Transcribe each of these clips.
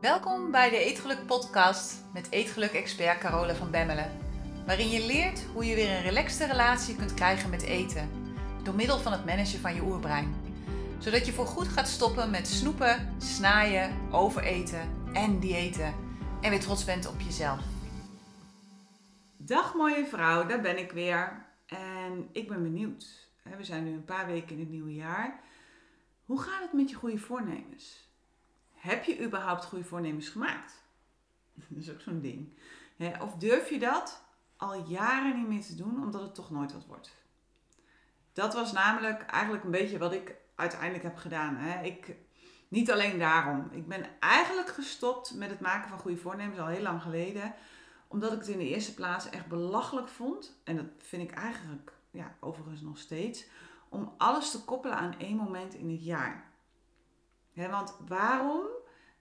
Welkom bij de Eetgeluk podcast met Eetgeluk-expert Carola van Bemmelen. Waarin je leert hoe je weer een relaxte relatie kunt krijgen met eten. Door middel van het managen van je oerbrein. Zodat je voorgoed gaat stoppen met snoepen, snaaien, overeten en diëten. En weer trots bent op jezelf. Dag mooie vrouw, daar ben ik weer. En ik ben benieuwd. We zijn nu een paar weken in het nieuwe jaar. Hoe gaat het met je goede voornemens? Heb je überhaupt goede voornemens gemaakt? Dat is ook zo'n ding. Of durf je dat al jaren niet meer te doen, omdat het toch nooit wat wordt? Dat was namelijk eigenlijk een beetje wat ik uiteindelijk heb gedaan. Ik, niet alleen daarom. Ik ben eigenlijk gestopt met het maken van goede voornemens al heel lang geleden. Omdat ik het in de eerste plaats echt belachelijk vond. En dat vind ik eigenlijk ja, overigens nog steeds. Om alles te koppelen aan één moment in het jaar want waarom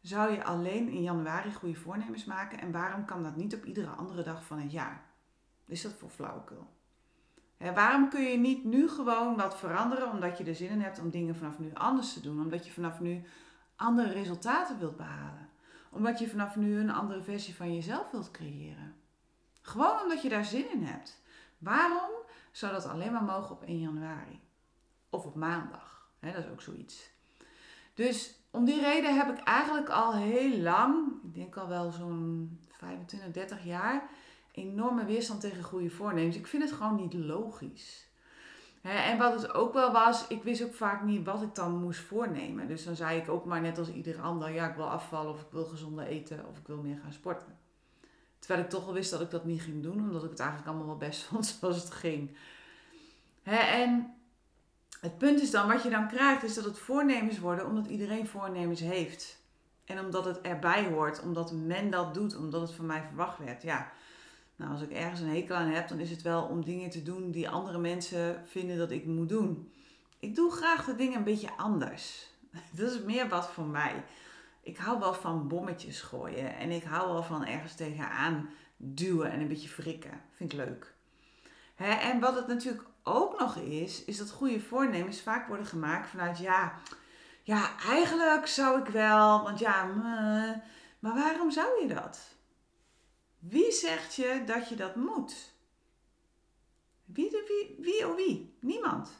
zou je alleen in januari goede voornemens maken en waarom kan dat niet op iedere andere dag van het jaar? Is dat voor flauwekul? waarom kun je niet nu gewoon wat veranderen omdat je er zin in hebt om dingen vanaf nu anders te doen? Omdat je vanaf nu andere resultaten wilt behalen? Omdat je vanaf nu een andere versie van jezelf wilt creëren? Gewoon omdat je daar zin in hebt. Waarom zou dat alleen maar mogen op 1 januari? Of op maandag? dat is ook zoiets. Dus om die reden heb ik eigenlijk al heel lang, ik denk al wel zo'n 25, 30 jaar, enorme weerstand tegen goede voornemens. Ik vind het gewoon niet logisch. en wat het ook wel was, ik wist ook vaak niet wat ik dan moest voornemen. Dus dan zei ik ook maar net als ieder ander, ja ik wil afvallen of ik wil gezonder eten of ik wil meer gaan sporten. Terwijl ik toch wel wist dat ik dat niet ging doen, omdat ik het eigenlijk allemaal wel best vond zoals het ging. en het punt is dan, wat je dan krijgt, is dat het voornemens worden omdat iedereen voornemens heeft. En omdat het erbij hoort, omdat men dat doet, omdat het van mij verwacht werd. Ja, nou als ik ergens een hekel aan heb, dan is het wel om dingen te doen die andere mensen vinden dat ik moet doen. Ik doe graag de dingen een beetje anders. Dat is meer wat voor mij. Ik hou wel van bommetjes gooien en ik hou wel van ergens tegenaan duwen en een beetje frikken. Vind ik leuk. en wat het natuurlijk ook nog is, is dat goede voornemens vaak worden gemaakt vanuit ja, ja, eigenlijk zou ik wel, want ja, maar waarom zou je dat? Wie zegt je dat je dat moet? Wie, wie, wie of wie? Niemand.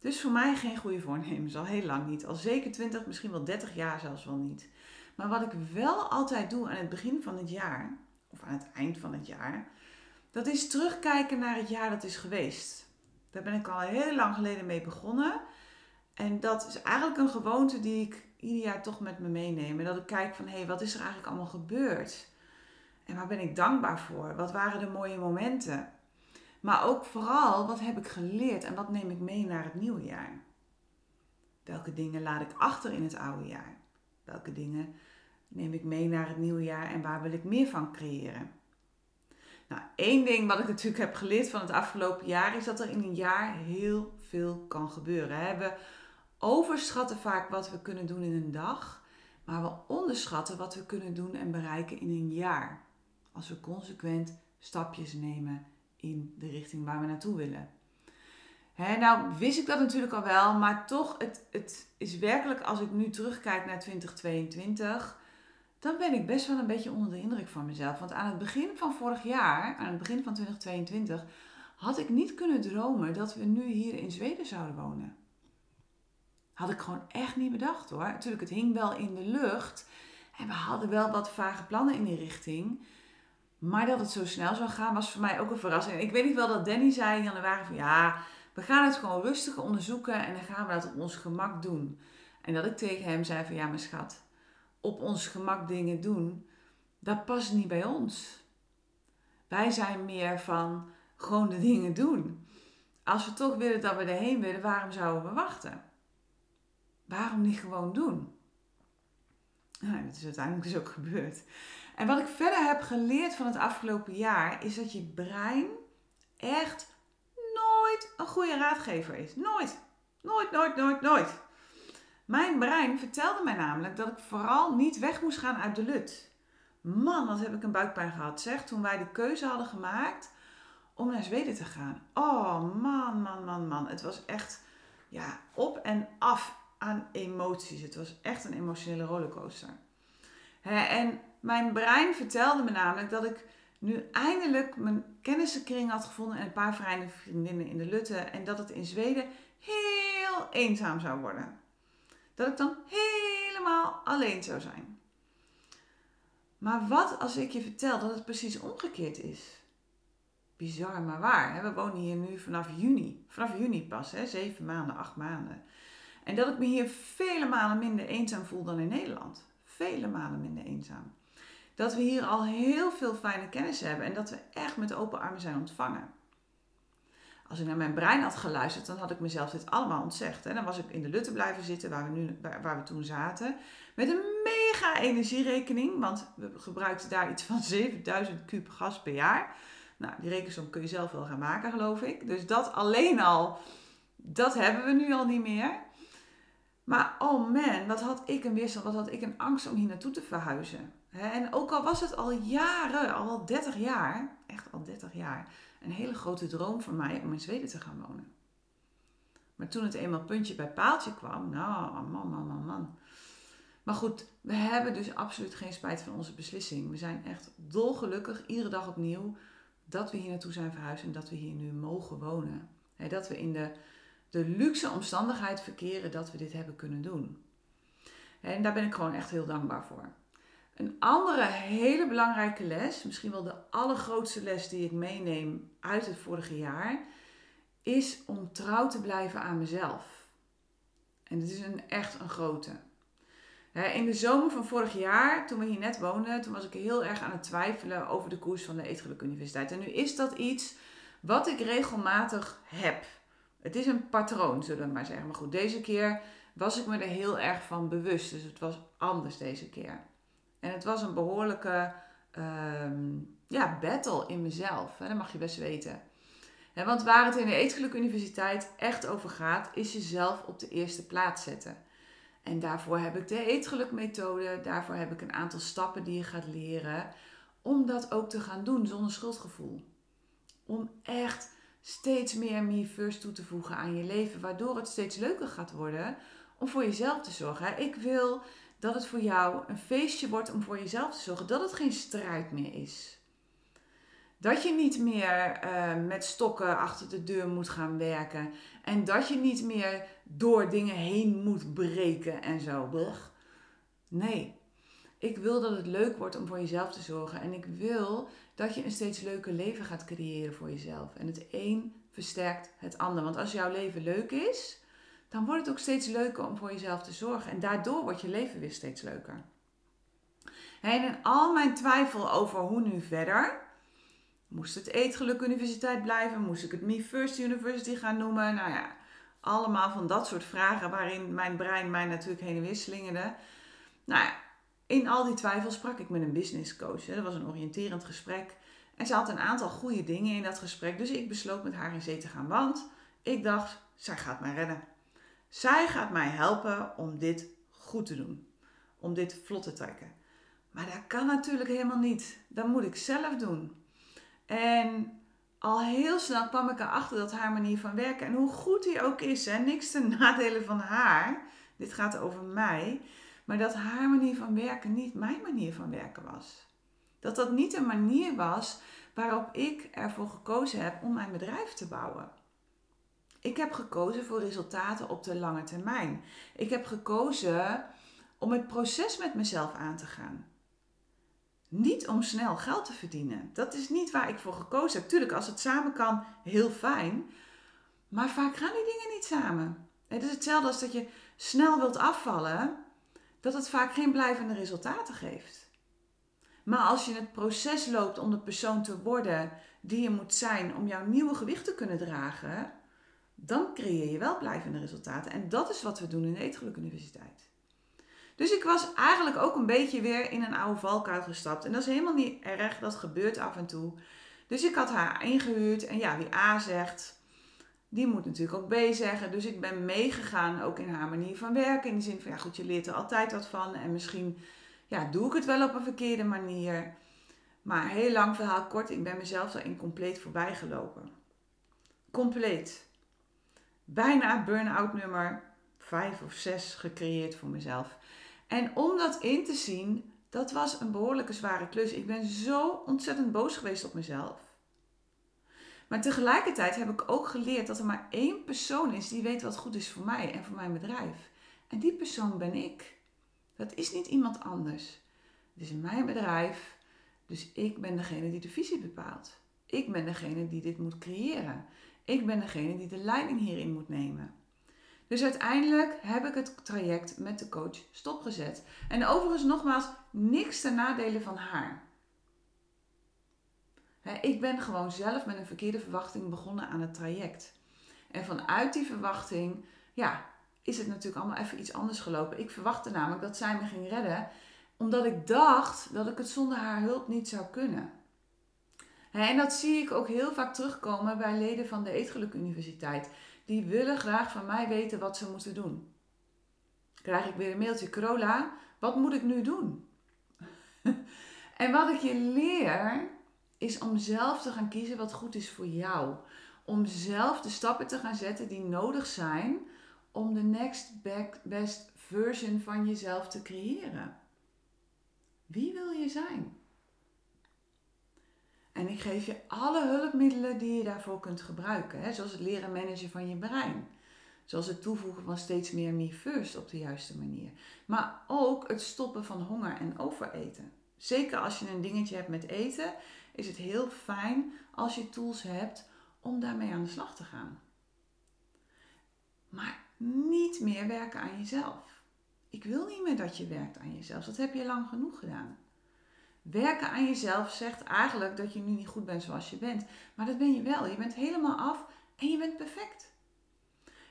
Dus voor mij geen goede voornemens, al heel lang niet. Al zeker 20, misschien wel 30 jaar zelfs wel niet. Maar wat ik wel altijd doe aan het begin van het jaar, of aan het eind van het jaar, dat is terugkijken naar het jaar dat is geweest. Daar ben ik al heel lang geleden mee begonnen. En dat is eigenlijk een gewoonte die ik ieder jaar toch met me meeneem. En dat ik kijk van, hé, hey, wat is er eigenlijk allemaal gebeurd? En waar ben ik dankbaar voor? Wat waren de mooie momenten? Maar ook vooral, wat heb ik geleerd en wat neem ik mee naar het nieuwe jaar? Welke dingen laat ik achter in het oude jaar? Welke dingen neem ik mee naar het nieuwe jaar en waar wil ik meer van creëren? Nou, één ding wat ik natuurlijk heb geleerd van het afgelopen jaar is dat er in een jaar heel veel kan gebeuren. We overschatten vaak wat we kunnen doen in een dag, maar we onderschatten wat we kunnen doen en bereiken in een jaar. Als we consequent stapjes nemen in de richting waar we naartoe willen. nou wist ik dat natuurlijk al wel, maar toch, het, het is werkelijk als ik nu terugkijk naar 2022 dan ben ik best wel een beetje onder de indruk van mezelf. Want aan het begin van vorig jaar, aan het begin van 2022, had ik niet kunnen dromen dat we nu hier in Zweden zouden wonen. Had ik gewoon echt niet bedacht hoor. Natuurlijk, het hing wel in de lucht. En we hadden wel wat vage plannen in die richting. Maar dat het zo snel zou gaan was voor mij ook een verrassing. ik weet niet wel dat Danny zei in januari van ja, we gaan het gewoon rustig onderzoeken en dan gaan we dat op ons gemak doen. En dat ik tegen hem zei van ja, mijn schat, op ons gemak dingen doen, dat past niet bij ons. Wij zijn meer van gewoon de dingen doen. Als we toch willen dat we erheen willen, waarom zouden we wachten? Waarom niet gewoon doen? Nou, dat is uiteindelijk dus ook gebeurd. En wat ik verder heb geleerd van het afgelopen jaar, is dat je brein echt nooit een goede raadgever is. Nooit. Nooit, nooit, nooit, nooit. Mijn brein vertelde mij namelijk dat ik vooral niet weg moest gaan uit de lut. Man, wat heb ik een buikpijn gehad, zeg, toen wij de keuze hadden gemaakt om naar Zweden te gaan. Oh, man, man, man, man. Het was echt, ja, op en af aan emoties. Het was echt een emotionele rollercoaster. en mijn brein vertelde me namelijk dat ik nu eindelijk mijn kennissenkring had gevonden en een paar vrienden vriendinnen in de Lutte. En dat het in Zweden heel eenzaam zou worden. Dat ik dan helemaal alleen zou zijn. Maar wat als ik je vertel dat het precies omgekeerd is? Bizar, maar waar. We wonen hier nu vanaf juni. Vanaf juni pas, hè? zeven maanden, acht maanden. En dat ik me hier vele malen minder eenzaam voel dan in Nederland. Vele malen minder eenzaam. Dat we hier al heel veel fijne kennis hebben en dat we echt met open armen zijn ontvangen. Als ik naar mijn brein had geluisterd, dan had ik mezelf dit allemaal ontzegd. En dan was ik in de Lutte blijven zitten waar we, nu, waar we toen zaten. Met een mega energierekening, want we gebruikten daar iets van 7000 kub gas per jaar. Nou, die rekensom kun je zelf wel gaan maken, geloof ik. Dus dat alleen al, dat hebben we nu al niet meer. Maar oh man, wat had ik een wissel, wat had ik een angst om hier naartoe te verhuizen. En ook al was het al jaren, al wel 30 jaar, echt al 30 jaar, een hele grote droom voor mij om in Zweden te gaan wonen. Maar toen het eenmaal puntje bij paaltje kwam, nou, man, man, man, man. Maar goed, we hebben dus absoluut geen spijt van onze beslissing. We zijn echt dolgelukkig, iedere dag opnieuw, dat we hier naartoe zijn verhuisd en dat we hier nu mogen wonen. Dat we in de, de luxe omstandigheid verkeren dat we dit hebben kunnen doen. En daar ben ik gewoon echt heel dankbaar voor. Een andere hele belangrijke les, misschien wel de allergrootste les die ik meeneem uit het vorige jaar, is om trouw te blijven aan mezelf. En dit is een, echt een grote. In de zomer van vorig jaar, toen we hier net woonden, toen was ik heel erg aan het twijfelen over de koers van de Eetgeluk Universiteit. En nu is dat iets wat ik regelmatig heb. Het is een patroon, zullen we maar zeggen. Maar goed, deze keer was ik me er heel erg van bewust. Dus het was anders deze keer. En het was een behoorlijke ehm, ja, battle in mezelf. Hè? Dat mag je best weten. want waar het in de Eetgeluk Universiteit echt over gaat, is jezelf op de eerste plaats zetten. En daarvoor heb ik de eetgelukmethode. Daarvoor heb ik een aantal stappen die je gaat leren. Om dat ook te gaan doen zonder schuldgevoel. Om echt steeds meer me first toe te voegen aan je leven. Waardoor het steeds leuker gaat worden om voor jezelf te zorgen. Ik wil dat het voor jou een feestje wordt om voor jezelf te zorgen. Dat het geen strijd meer is. Dat je niet meer eh, met stokken achter de deur moet gaan werken. En dat je niet meer door dingen heen moet breken en zo. Nee. Ik wil dat het leuk wordt om voor jezelf te zorgen. En ik wil dat je een steeds leuker leven gaat creëren voor jezelf. En het een versterkt het ander. Want als jouw leven leuk is, dan wordt het ook steeds leuker om voor jezelf te zorgen. En daardoor wordt je leven weer steeds leuker. En al mijn twijfel over hoe nu verder, moest het Eetgeluk Universiteit blijven, moest ik het Me First University gaan noemen. Nou ja, allemaal van dat soort vragen waarin mijn brein mij natuurlijk heen en weer slingerde. Nou ja, in al die twijfels sprak ik met een business coach. Dat was een oriënterend gesprek. En ze had een aantal goede dingen in dat gesprek. Dus ik besloot met haar in zee te gaan. Want ik dacht, zij gaat mij redden. Zij gaat mij helpen om dit goed te doen. Om dit vlot te trekken. Maar dat kan natuurlijk helemaal niet. Dat moet ik zelf doen. En al heel snel kwam ik erachter dat haar manier van werken, en hoe goed die ook is, hè, niks ten nadelen van haar, dit gaat over mij, maar dat haar manier van werken niet mijn manier van werken was. Dat dat niet een manier was waarop ik ervoor gekozen heb om mijn bedrijf te bouwen. Ik heb gekozen voor resultaten op de lange termijn. Ik heb gekozen om het proces met mezelf aan te gaan. Niet om snel geld te verdienen. Dat is niet waar ik voor gekozen heb. Tuurlijk, als het samen kan, heel fijn. Maar vaak gaan die dingen niet samen. Het is hetzelfde als dat je snel wilt afvallen, dat het vaak geen blijvende resultaten geeft. Maar als je het proces loopt om de persoon te worden die je moet zijn om jouw nieuwe gewicht te kunnen dragen, dan creëer je wel blijvende resultaten. En dat is wat we doen in de Eetgeluk Universiteit. Dus ik was eigenlijk ook een beetje weer in een oude valkuil gestapt. En dat is helemaal niet erg, dat gebeurt af en toe. Dus ik had haar ingehuurd. En ja, wie A zegt, die moet natuurlijk ook B zeggen. Dus ik ben meegegaan ook in haar manier van werken. In de zin van, ja goed, je leert er altijd wat van. En misschien ja, doe ik het wel op een verkeerde manier. Maar heel lang verhaal kort, ik ben mezelf daarin compleet voorbij gelopen. Compleet. Bijna burn-out nummer 5 of 6 gecreëerd voor mezelf. En om dat in te zien, dat was een behoorlijke zware klus. Ik ben zo ontzettend boos geweest op mezelf. Maar tegelijkertijd heb ik ook geleerd dat er maar één persoon is die weet wat goed is voor mij en voor mijn bedrijf. En die persoon ben ik. Dat is niet iemand anders. Het is mijn bedrijf, dus ik ben degene die de visie bepaalt. Ik ben degene die dit moet creëren. Ik ben degene die de leiding hierin moet nemen. Dus uiteindelijk heb ik het traject met de coach stopgezet. En overigens nogmaals, niks ten nadele van haar. ik ben gewoon zelf met een verkeerde verwachting begonnen aan het traject. En vanuit die verwachting, ja, is het natuurlijk allemaal even iets anders gelopen. Ik verwachtte namelijk dat zij me ging redden, omdat ik dacht dat ik het zonder haar hulp niet zou kunnen. En dat zie ik ook heel vaak terugkomen bij leden van de Eetgeluk Universiteit. Die willen graag van mij weten wat ze moeten doen. Krijg ik weer een mailtje, Corolla, wat moet ik nu doen? en wat ik je leer, is om zelf te gaan kiezen wat goed is voor jou. Om zelf de stappen te gaan zetten die nodig zijn om de next best version van jezelf te creëren. Wie wil je zijn? En ik geef je alle hulpmiddelen die je daarvoor kunt gebruiken. Hè? Zoals het leren managen van je brein. Zoals het toevoegen van steeds meer me first op de juiste manier. Maar ook het stoppen van honger en overeten. Zeker als je een dingetje hebt met eten, is het heel fijn als je tools hebt om daarmee aan de slag te gaan. Maar niet meer werken aan jezelf. Ik wil niet meer dat je werkt aan jezelf. Dat heb je lang genoeg gedaan. Werken aan jezelf zegt eigenlijk dat je nu niet goed bent zoals je bent. Maar dat ben je wel. Je bent helemaal af en je bent perfect.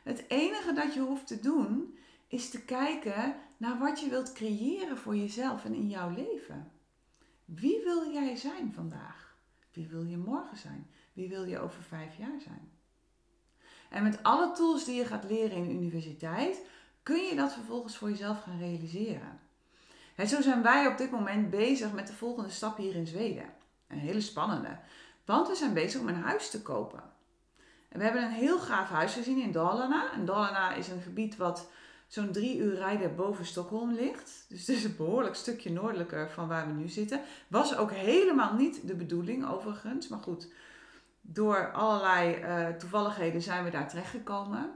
Het enige dat je hoeft te doen is te kijken naar wat je wilt creëren voor jezelf en in jouw leven. Wie wil jij zijn vandaag? Wie wil je morgen zijn? Wie wil je over vijf jaar zijn? En met alle tools die je gaat leren in de universiteit, kun je dat vervolgens voor jezelf gaan realiseren. En zo zijn wij op dit moment bezig met de volgende stap hier in Zweden. Een hele spannende. Want we zijn bezig om een huis te kopen. En we hebben een heel gaaf huis gezien in Dalarna. En Dalarna is een gebied wat zo'n drie uur rijden boven Stockholm ligt. Dus het is een behoorlijk stukje noordelijker van waar we nu zitten. Was ook helemaal niet de bedoeling overigens. Maar goed, door allerlei uh, toevalligheden zijn we daar terechtgekomen.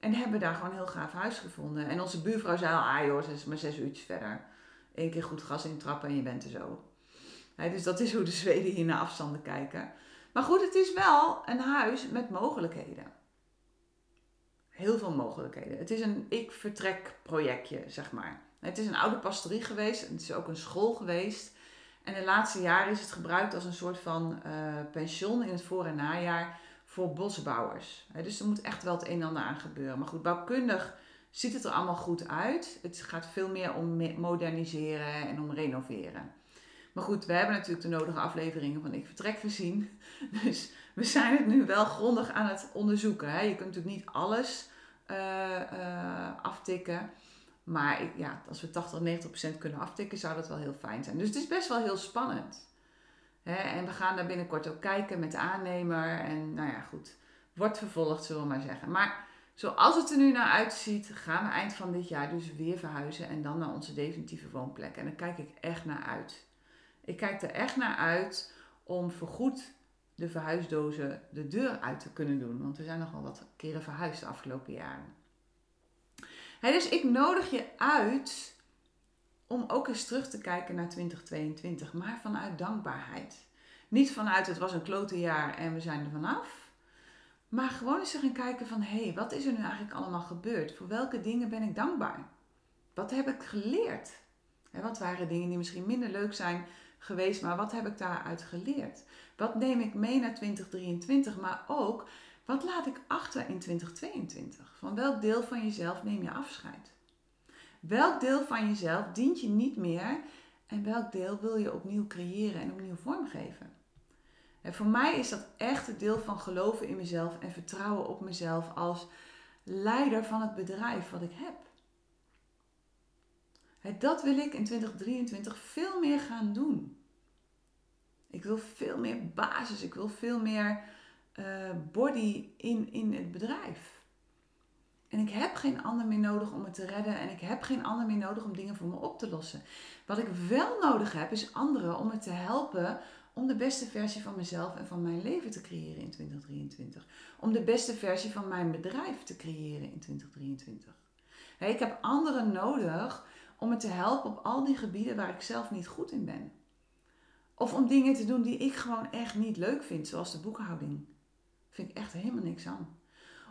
En hebben daar gewoon een heel gaaf huis gevonden. En onze buurvrouw zei al, ah joh, ze is maar zes uurtjes verder één keer goed gas in trappen en je bent er zo. dus dat is hoe de Zweden hier naar afstanden kijken. Maar goed, het is wel een huis met mogelijkheden. Heel veel mogelijkheden. Het is een ik-vertrek projectje, zeg maar. Het is een oude pastorie geweest. Het is ook een school geweest. En de laatste jaren is het gebruikt als een soort van uh, pension in het voor- en najaar voor bosbouwers. dus er moet echt wel het een en ander aan gebeuren. Maar goed, bouwkundig ziet het er allemaal goed uit. Het gaat veel meer om moderniseren en om renoveren. Maar goed, we hebben natuurlijk de nodige afleveringen van Ik Vertrek gezien. Dus we zijn het nu wel grondig aan het onderzoeken. Hè. Je kunt natuurlijk niet alles uh, uh, aftikken. Maar ja, als we 80, 90 procent kunnen aftikken, zou dat wel heel fijn zijn. Dus het is best wel heel spannend. Hè. En we gaan daar binnenkort ook kijken met de aannemer. En nou ja, goed. Wordt vervolgd, zullen we maar zeggen. Maar Zoals het er nu naar uitziet, gaan we eind van dit jaar dus weer verhuizen en dan naar onze definitieve woonplek. En daar kijk ik echt naar uit. Ik kijk er echt naar uit om voorgoed de verhuisdozen de deur uit te kunnen doen. Want we zijn nogal wat keren verhuisd de afgelopen jaren. dus ik nodig je uit om ook eens terug te kijken naar 2022, maar vanuit dankbaarheid. Niet vanuit het was een klote jaar en we zijn er vanaf. Maar gewoon eens gaan kijken van, hé, hey, wat is er nu eigenlijk allemaal gebeurd? Voor welke dingen ben ik dankbaar? Wat heb ik geleerd? En wat waren dingen die misschien minder leuk zijn geweest, maar wat heb ik daaruit geleerd? Wat neem ik mee naar 2023, maar ook, wat laat ik achter in 2022? Van welk deel van jezelf neem je afscheid? Welk deel van jezelf dient je niet meer en welk deel wil je opnieuw creëren en opnieuw vormgeven? En voor mij is dat echt het deel van geloven in mezelf en vertrouwen op mezelf als leider van het bedrijf wat ik heb. Dat wil ik in 2023 veel meer gaan doen. Ik wil veel meer basis, ik wil veel meer uh, body in, in het bedrijf. En ik heb geen ander meer nodig om me te redden. En ik heb geen ander meer nodig om dingen voor me op te lossen. Wat ik wel nodig heb, is anderen om me te helpen om de beste versie van mezelf en van mijn leven te creëren in 2023. Om de beste versie van mijn bedrijf te creëren in 2023. ik heb anderen nodig om me te helpen op al die gebieden waar ik zelf niet goed in ben. Of om dingen te doen die ik gewoon echt niet leuk vind, zoals de boekhouding. Vind ik echt helemaal niks aan.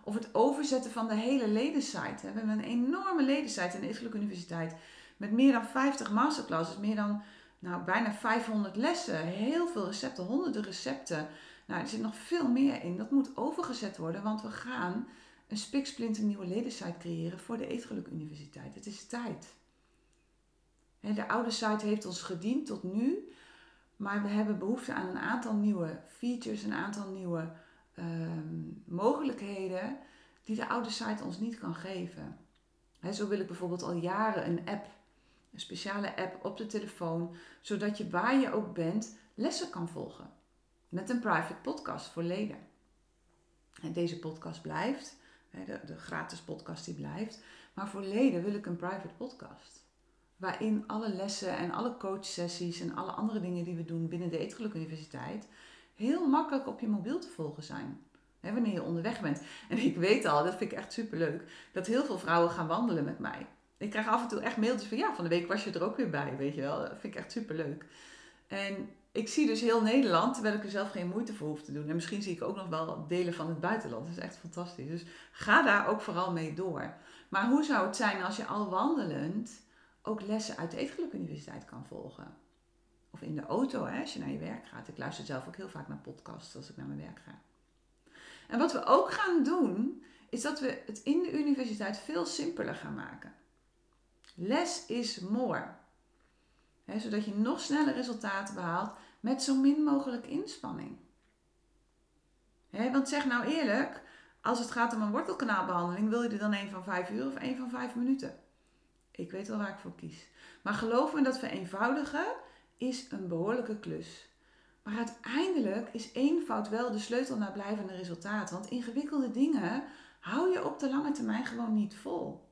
Of het overzetten van de hele ledensite. We hebben een enorme ledensite in de Eetgeluk Universiteit. Met meer dan 50 masterclasses, meer dan nou, bijna 500 lessen. Heel veel recepten, honderden recepten. Nou, er zit nog veel meer in. Dat moet overgezet worden, want we gaan een spiksplinter nieuwe ledensite creëren voor de Eetgeluk Universiteit. Het is tijd. De oude site heeft ons gediend tot nu, maar we hebben behoefte aan een aantal nieuwe features, een aantal nieuwe Ehm, mogelijkheden die de oude site ons niet kan geven. zo wil ik bijvoorbeeld al jaren een app, een speciale app op de telefoon, zodat je waar je ook bent lessen kan volgen. Met een private podcast voor leden. En deze podcast blijft, de, de gratis podcast die blijft, maar voor leden wil ik een private podcast. Waarin alle lessen en alle coachsessies en alle andere dingen die we doen binnen de Eetgeluk Universiteit heel makkelijk op je mobiel te volgen zijn. Wanneer je onderweg bent. En ik weet al, dat vind ik echt superleuk, dat heel veel vrouwen gaan wandelen met mij. Ik krijg af en toe echt mailtjes van ja, van de week was je er ook weer bij, weet je wel. Dat vind ik echt superleuk. En ik zie dus heel Nederland, terwijl ik er zelf geen moeite voor hoef te doen. En misschien zie ik ook nog wel delen van het buitenland. Dat is echt fantastisch. Dus ga daar ook vooral mee door. Maar hoe zou het zijn als je al wandelend ook lessen uit de Eetgeluk Universiteit kan volgen? Of in de auto, hè, als je naar je werk gaat. Ik luister zelf ook heel vaak naar podcasts als ik naar mijn werk ga. En wat we ook gaan doen, is dat we het in de universiteit veel simpeler gaan maken. Less is more. zodat je nog sneller resultaten behaalt met zo min mogelijk inspanning. want zeg nou eerlijk, als het gaat om een wortelkanaalbehandeling, wil je er dan een van vijf uur of een van vijf minuten? Ik weet wel waar ik voor kies. Maar geloof me dat vereenvoudigen is een behoorlijke klus. Maar uiteindelijk is eenvoud wel de sleutel naar blijvende resultaten. Want ingewikkelde dingen hou je op de lange termijn gewoon niet vol.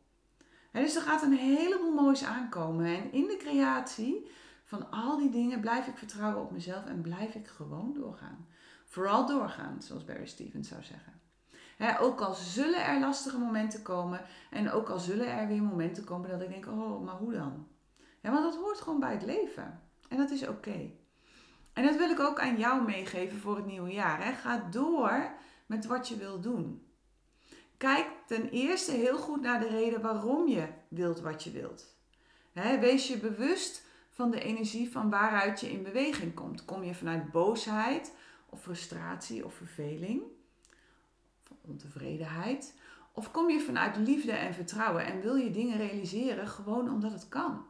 dus er gaat een heleboel moois aankomen. En in de creatie van al die dingen blijf ik vertrouwen op mezelf en blijf ik gewoon doorgaan. Vooral doorgaan, zoals Barry Stevens zou zeggen. ook al zullen er lastige momenten komen en ook al zullen er weer momenten komen dat ik denk, oh, maar hoe dan? Ja, want dat hoort gewoon bij het leven. En dat is oké. En dat wil ik ook aan jou meegeven voor het nieuwe jaar. Ga door met wat je wil doen. Kijk ten eerste heel goed naar de reden waarom je wilt wat je wilt. wees je bewust van de energie van waaruit je in beweging komt. Kom je vanuit boosheid of frustratie of verveling, of ontevredenheid? Of kom je vanuit liefde en vertrouwen en wil je dingen realiseren gewoon omdat het kan?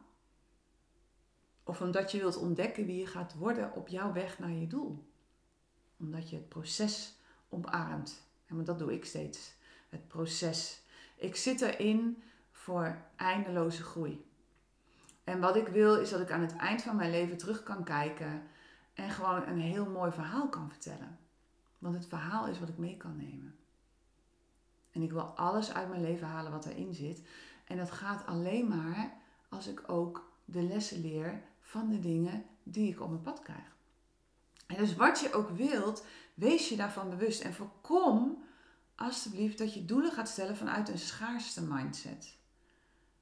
Of omdat je wilt ontdekken wie je gaat worden op jouw weg naar je doel. Omdat je het proces omarmt. En dat doe ik steeds. Het proces. Ik zit erin voor eindeloze groei. En wat ik wil is dat ik aan het eind van mijn leven terug kan kijken en gewoon een heel mooi verhaal kan vertellen. Want het verhaal is wat ik mee kan nemen. En ik wil alles uit mijn leven halen wat erin zit. En dat gaat alleen maar als ik ook de lessen leer van de dingen die ik op mijn pad krijg. En dus wat je ook wilt, wees je daarvan bewust en voorkom alsjeblieft dat je doelen gaat stellen vanuit een schaarste mindset.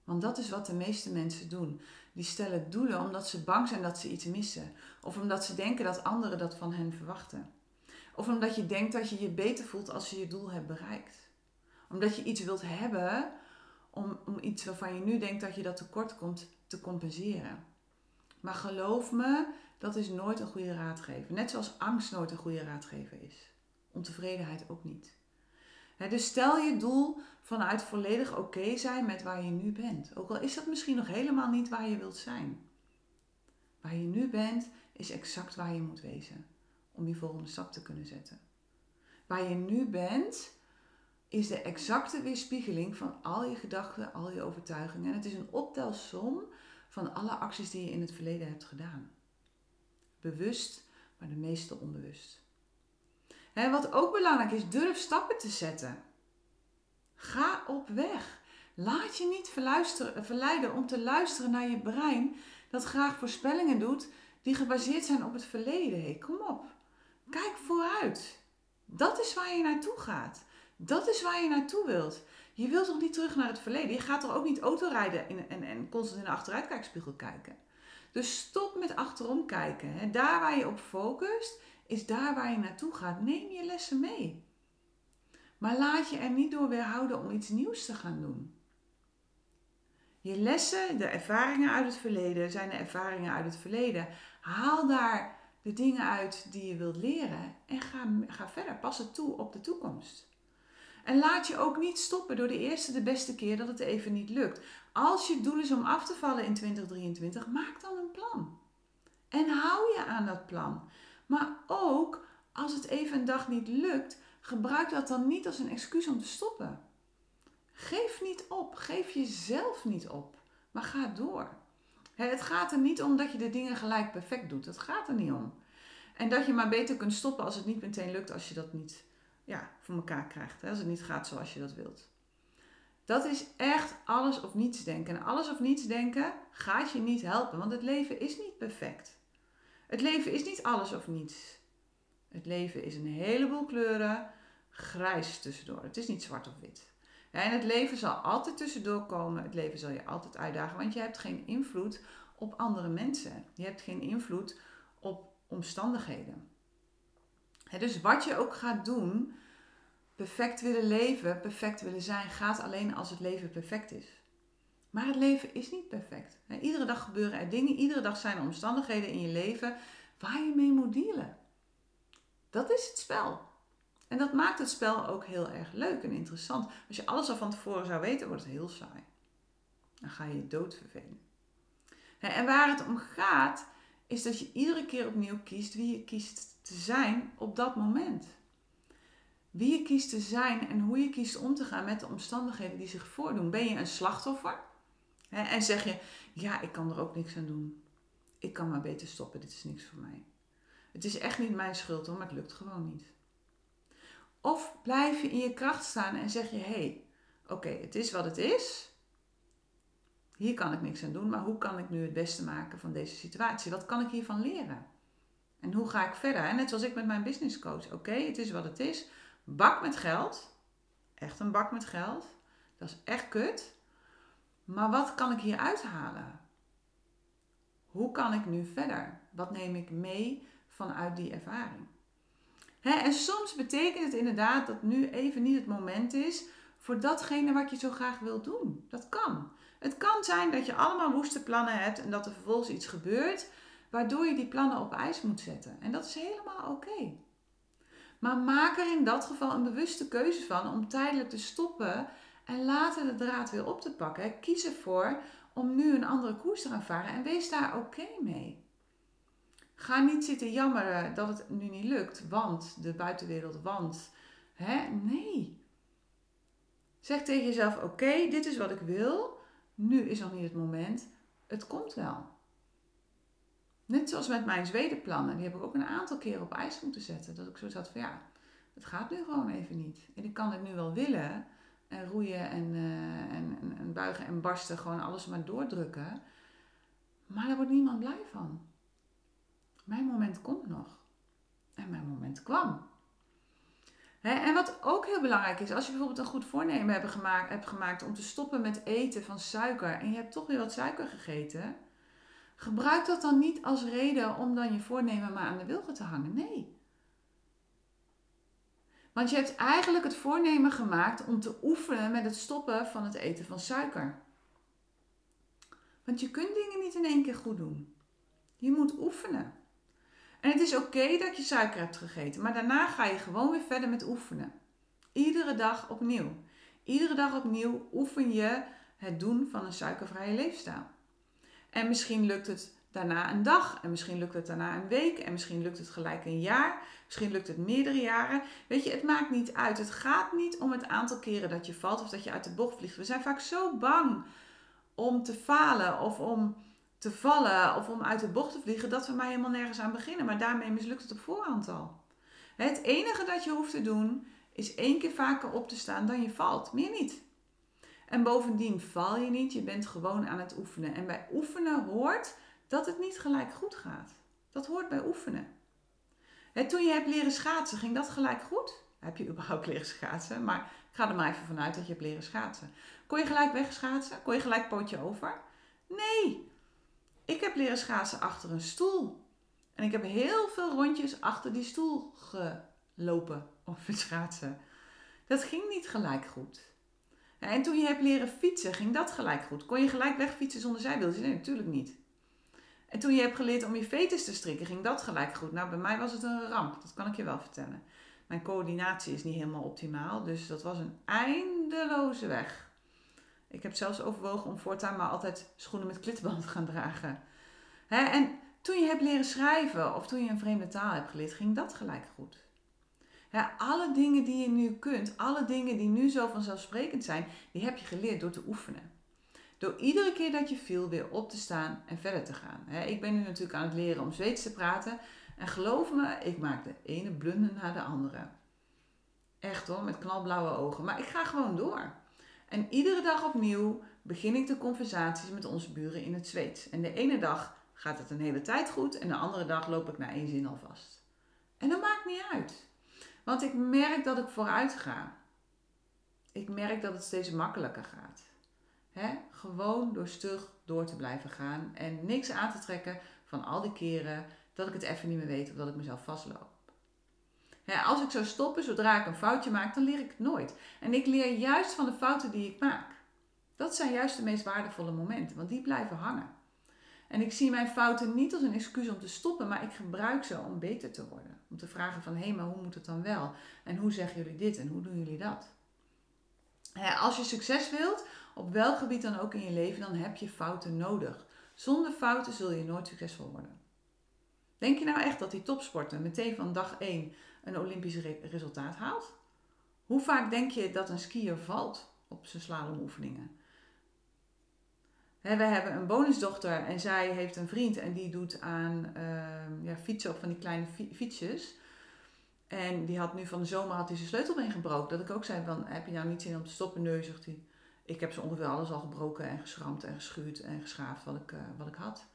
Want dat is wat de meeste mensen doen. Die stellen doelen omdat ze bang zijn dat ze iets missen. Of omdat ze denken dat anderen dat van hen verwachten. Of omdat je denkt dat je je beter voelt als je je doel hebt bereikt. Omdat je iets wilt hebben om, om iets waarvan je nu denkt dat je dat tekort komt te compenseren. Maar geloof me, dat is nooit een goede raadgever. Net zoals angst nooit een goede raadgever is. Ontevredenheid ook niet. Dus stel je doel vanuit volledig oké zijn met waar je nu bent. Ook al is dat misschien nog helemaal niet waar je wilt zijn. Waar je nu bent is exact waar je moet wezen om je volgende stap te kunnen zetten. Waar je nu bent is de exacte weerspiegeling van al je gedachten, al je overtuigingen. En het is een optelsom van alle acties die je in het verleden hebt gedaan. Bewust, maar de meeste onbewust. En wat ook belangrijk is, durf stappen te zetten. Ga op weg. Laat je niet verleiden om te luisteren naar je brein dat graag voorspellingen doet die gebaseerd zijn op het verleden. Kom op. Kijk vooruit. Dat is waar je naartoe gaat. Dat is waar je naartoe wilt. Je wilt toch niet terug naar het verleden? Je gaat toch ook niet autorijden en, en, en constant in de achteruitkijkspiegel kijken? Dus stop met achterom kijken. Daar waar je op focust, is daar waar je naartoe gaat. Neem je lessen mee. Maar laat je er niet door weerhouden om iets nieuws te gaan doen. Je lessen, de ervaringen uit het verleden, zijn de ervaringen uit het verleden. Haal daar de dingen uit die je wilt leren en ga, ga verder. Pas het toe op de toekomst. En laat je ook niet stoppen door de eerste de beste keer dat het even niet lukt. Als je doel is om af te vallen in 2023, maak dan een plan. En hou je aan dat plan. Maar ook als het even een dag niet lukt, gebruik dat dan niet als een excuus om te stoppen. Geef niet op, geef jezelf niet op, maar ga door. Het gaat er niet om dat je de dingen gelijk perfect doet. Dat gaat er niet om. En dat je maar beter kunt stoppen als het niet meteen lukt, als je dat niet ja, voor elkaar krijgt. Als het niet gaat zoals je dat wilt. Dat is echt alles of niets denken. En alles of niets denken gaat je niet helpen, want het leven is niet perfect. Het leven is niet alles of niets. Het leven is een heleboel kleuren, grijs tussendoor. Het is niet zwart of wit. en het leven zal altijd tussendoor komen. Het leven zal je altijd uitdagen, want je hebt geen invloed op andere mensen. Je hebt geen invloed op omstandigheden. dus wat je ook gaat doen, perfect willen leven, perfect willen zijn, gaat alleen als het leven perfect is. Maar het leven is niet perfect. Iedere dag gebeuren er dingen, iedere dag zijn er omstandigheden in je leven waar je mee moet dealen. Dat is het spel. En dat maakt het spel ook heel erg leuk en interessant. Als je alles al van tevoren zou weten, wordt het heel saai. Dan ga je je dood vervelen. En waar het om gaat, is dat je iedere keer opnieuw kiest wie je kiest te zijn op dat moment. Wie je kiest te zijn en hoe je kiest om te gaan met de omstandigheden die zich voordoen. Ben je een slachtoffer? En zeg je, ja, ik kan er ook niks aan doen. Ik kan maar beter stoppen, dit is niks voor mij. Het is echt niet mijn schuld hoor, maar het lukt gewoon niet. Of blijf je in je kracht staan en zeg je, hé, hey, oké, het is wat het is. Hier kan ik niks aan doen, maar hoe kan ik nu het beste maken van deze situatie? Wat kan ik hiervan leren? En hoe ga ik verder? Net zoals ik met mijn business coach. Oké, het is wat het is. Bak met geld. Echt een bak met geld. Dat is echt kut. Maar wat kan ik hier uithalen? Hoe kan ik nu verder? Wat neem ik mee vanuit die ervaring? en soms betekent het inderdaad dat nu even niet het moment is voor datgene wat je zo graag wilt doen. Dat kan. Het kan zijn dat je allemaal woeste plannen hebt en dat er vervolgens iets gebeurt waardoor je die plannen op ijs moet zetten. En dat is helemaal oké. Maar maak er in dat geval een bewuste keuze van om tijdelijk te stoppen en later de draad weer op te pakken. Kies ervoor om nu een andere koers te gaan varen en wees daar oké mee. Ga niet zitten jammeren dat het nu niet lukt, want de buitenwereld, want. Hè? Nee. Zeg tegen jezelf: oké, dit is wat ik wil. Nu is nog niet het moment. Het komt wel. Net zoals met mijn Zwedenplannen. Die heb ik ook een aantal keer op ijs moeten zetten. Dat ik zo zat van ja, het gaat nu gewoon even niet. En ik kan het nu wel willen. En roeien en, uh, en, en, en, buigen en barsten. Gewoon alles maar doordrukken. Maar daar wordt niemand blij van. Mijn moment komt nog. En mijn moment kwam. en wat ook heel belangrijk is, als je bijvoorbeeld een goed voornemen hebt gemaakt, hebt gemaakt om te stoppen met eten van suiker en je hebt toch weer wat suiker gegeten, gebruik dat dan niet als reden om dan je voornemen maar aan de wilgen te hangen. Nee. Want je hebt eigenlijk het voornemen gemaakt om te oefenen met het stoppen van het eten van suiker. Want je kunt dingen niet in één keer goed doen. Je moet oefenen. En het is oké dat je suiker hebt gegeten, maar daarna ga je gewoon weer verder met oefenen. Iedere dag opnieuw. Iedere dag opnieuw oefen je het doen van een suikervrije leefstijl. En misschien lukt het daarna een dag, en misschien lukt het daarna een week, en misschien lukt het gelijk een jaar, misschien lukt het meerdere jaren. Weet je, het maakt niet uit. Het gaat niet om het aantal keren dat je valt of dat je uit de bocht vliegt. We zijn vaak zo bang om te falen of om te vallen of om uit de bocht te vliegen, dat we maar helemaal nergens aan beginnen. Maar daarmee mislukt het op voorhand al. Het enige dat je hoeft te doen, is één keer vaker op te staan dan je valt. Meer niet. En bovendien val je niet, je bent gewoon aan het oefenen. En bij oefenen hoort dat het niet gelijk goed gaat. Dat hoort bij oefenen. toen je hebt leren schaatsen, ging dat gelijk goed? Heb je überhaupt leren schaatsen? Maar ik ga er maar even vanuit dat je hebt leren schaatsen. Kon je gelijk wegschaatsen? Kon je gelijk pootje over? Nee. Ik heb leren schaatsen achter een stoel. En ik heb heel veel rondjes achter die stoel gelopen op het schaatsen. Dat ging niet gelijk goed. En toen je hebt leren fietsen, ging dat gelijk goed. Kon je gelijk wegfietsen zonder zijwieltjes? Nee, natuurlijk niet. En toen je hebt geleerd om je fetus te strikken, ging dat gelijk goed. Nou, bij mij was het een ramp, dat kan ik je wel vertellen. Mijn coördinatie is niet helemaal optimaal, dus dat was een eindeloze weg. Ik heb zelfs overwogen om voortaan maar altijd schoenen met klittenband te gaan dragen. en toen je hebt leren schrijven of toen je een vreemde taal hebt geleerd, ging dat gelijk goed. alle dingen die je nu kunt, alle dingen die nu zo vanzelfsprekend zijn, die heb je geleerd door te oefenen. Door iedere keer dat je viel weer op te staan en verder te gaan. ik ben nu natuurlijk aan het leren om Zweeds te praten. En geloof me, ik maak de ene blunder na de andere. Echt hoor, met knalblauwe ogen. Maar ik ga gewoon door. En iedere dag opnieuw begin ik de conversaties met onze buren in het Zweeds. En de ene dag gaat het een hele tijd goed en de andere dag loop ik na één zin alvast. En dat maakt niet uit. Want ik merk dat ik vooruit ga. Ik merk dat het steeds makkelijker gaat. He? Gewoon door stug door te blijven gaan en niks aan te trekken van al die keren dat ik het even niet meer weet of dat ik mezelf vastloop. als ik zou stoppen zodra ik een foutje maak, dan leer ik het nooit. En ik leer juist van de fouten die ik maak. Dat zijn juist de meest waardevolle momenten, want die blijven hangen. En ik zie mijn fouten niet als een excuus om te stoppen, maar ik gebruik ze om beter te worden. Om te vragen van, hé, maar hoe moet het dan wel? En hoe zeggen jullie dit en hoe doen jullie dat? als je succes wilt, op welk gebied dan ook in je leven, dan heb je fouten nodig. Zonder fouten zul je nooit succesvol worden. Denk je nou echt dat die topsporter meteen van dag 1 een Olympisch resultaat haalt? Hoe vaak denk je dat een skier valt op zijn slalomoefeningen? we hebben een bonusdochter en zij heeft een vriend en die doet aan uh, ja, fietsen op van die kleine fietsjes. En die had nu van de zomer had hij zijn sleutelbeen gebroken. Dat ik ook zei van, heb je nou niet zin om te stoppen? Nee, zegt hij. Ik heb zo ongeveer alles al gebroken en geschramd en geschuurd en geschaafd wat ik, uh, wat ik had.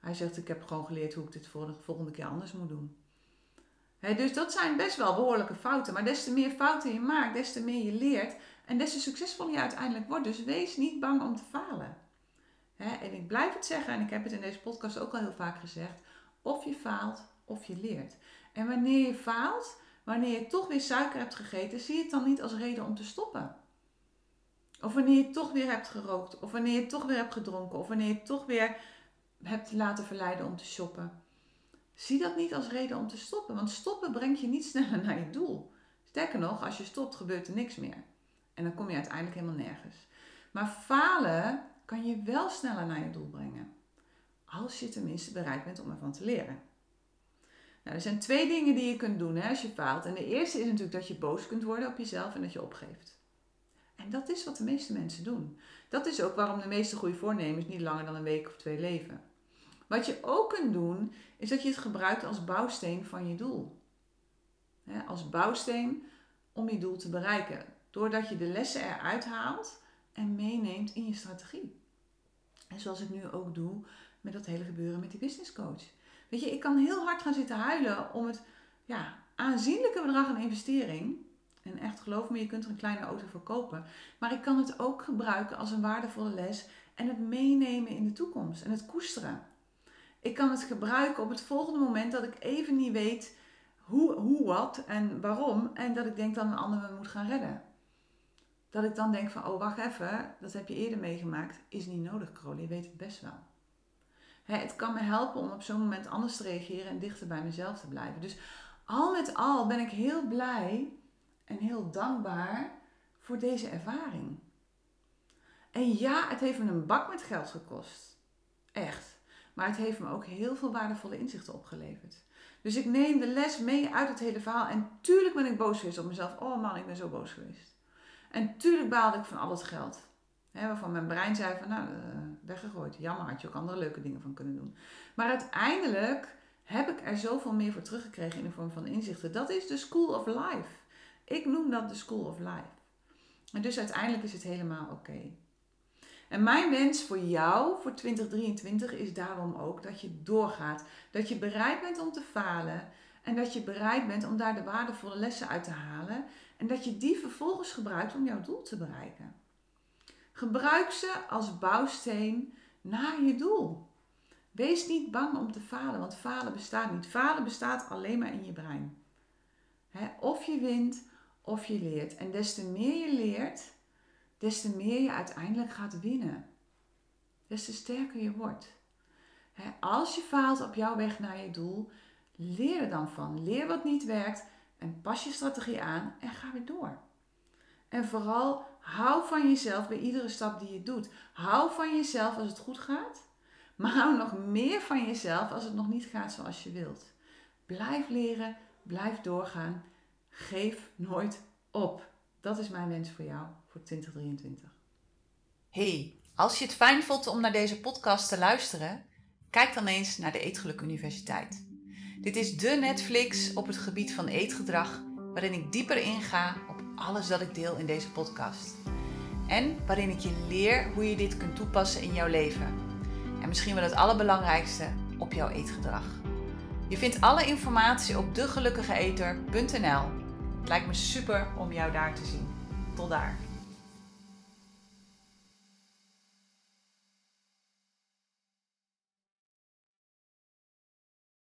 Hij zegt, ik heb gewoon geleerd hoe ik dit volgende keer anders moet doen. dus dat zijn best wel behoorlijke fouten. Maar des te meer fouten je maakt, des te meer je leert. En des te succesvoller je uiteindelijk wordt. Dus wees niet bang om te falen. en ik blijf het zeggen, en ik heb het in deze podcast ook al heel vaak gezegd. Of je faalt, of je leert. En wanneer je faalt, wanneer je toch weer suiker hebt gegeten, zie het dan niet als reden om te stoppen. Of wanneer je toch weer hebt gerookt, of wanneer je toch weer hebt gedronken, of wanneer je toch weer hebt laten verleiden om te shoppen. Zie dat niet als reden om te stoppen, want stoppen brengt je niet sneller naar je doel. Sterker nog, als je stopt gebeurt er niks meer. En dan kom je uiteindelijk helemaal nergens. Maar falen kan je wel sneller naar je doel brengen. Als je tenminste bereid bent om ervan te leren. Nou, er zijn twee dingen die je kunt doen hè, als je faalt. En de eerste is natuurlijk dat je boos kunt worden op jezelf en dat je opgeeft. En dat is wat de meeste mensen doen. Dat is ook waarom de meeste goede voornemens niet langer dan een week of twee leven. Wat je ook kunt doen, is dat je het gebruikt als bouwsteen van je doel. als bouwsteen om je doel te bereiken. Doordat je de lessen eruit haalt en meeneemt in je strategie. En zoals ik nu ook doe met dat hele gebeuren met die business coach. Weet je, ik kan heel hard gaan zitten huilen om het ja, aanzienlijke bedrag aan investering. En echt, geloof me, je kunt er een kleine auto voor kopen. Maar ik kan het ook gebruiken als een waardevolle les en het meenemen in de toekomst en het koesteren. Ik kan het gebruiken op het volgende moment dat ik even niet weet hoe, hoe wat en waarom. En dat ik denk dat een ander me moet gaan redden. Dat ik dan denk van, oh wacht even, dat heb je eerder meegemaakt. Is niet nodig, Crowley, je weet het best wel. het kan me helpen om op zo'n moment anders te reageren en dichter bij mezelf te blijven. Dus al met al ben ik heel blij en heel dankbaar voor deze ervaring. En ja, het heeft me een bak met geld gekost. Echt. Maar het heeft me ook heel veel waardevolle inzichten opgeleverd. Dus ik neem de les mee uit het hele verhaal. En tuurlijk ben ik boos geweest op mezelf. Oh man, ik ben zo boos geweest. En tuurlijk baalde ik van al het geld. Waarvan mijn brein zei van, nou, uh, weggegooid. Jammer, had je ook andere leuke dingen van kunnen doen. Maar uiteindelijk heb ik er zoveel meer voor teruggekregen in de vorm van inzichten. Dat is de school of life. Ik noem dat de School of Life. En dus uiteindelijk is het helemaal oké. En mijn wens voor jou voor 2023 is daarom ook dat je doorgaat. Dat je bereid bent om te falen. En dat je bereid bent om daar de waardevolle lessen uit te halen. En dat je die vervolgens gebruikt om jouw doel te bereiken. Gebruik ze als bouwsteen naar je doel. Wees niet bang om te falen, want falen bestaat niet. Falen bestaat alleen maar in je brein. of je wint of je leert. En des te meer je leert, des te meer je uiteindelijk gaat winnen. Des te sterker je wordt. als je faalt op jouw weg naar je doel, leer er dan van. Leer wat niet werkt en pas je strategie aan en ga weer door. En vooral hou van jezelf bij iedere stap die je doet. Hou van jezelf als het goed gaat, maar hou nog meer van jezelf als het nog niet gaat zoals je wilt. Blijf leren, blijf doorgaan. Geef nooit op. Dat is mijn wens voor jou voor 2023. Hey, als je het fijn vond om naar deze podcast te luisteren, kijk dan eens naar de Eetgeluk Universiteit. Dit is de Netflix op het gebied van eetgedrag, waarin ik dieper inga op alles dat ik deel in deze podcast. En waarin ik je leer hoe je dit kunt toepassen in jouw leven. En misschien wel het allerbelangrijkste, op jouw eetgedrag. Je vindt alle informatie op degelukkigeeter.nl. Lijkt me super om jou daar te zien. Tot daar.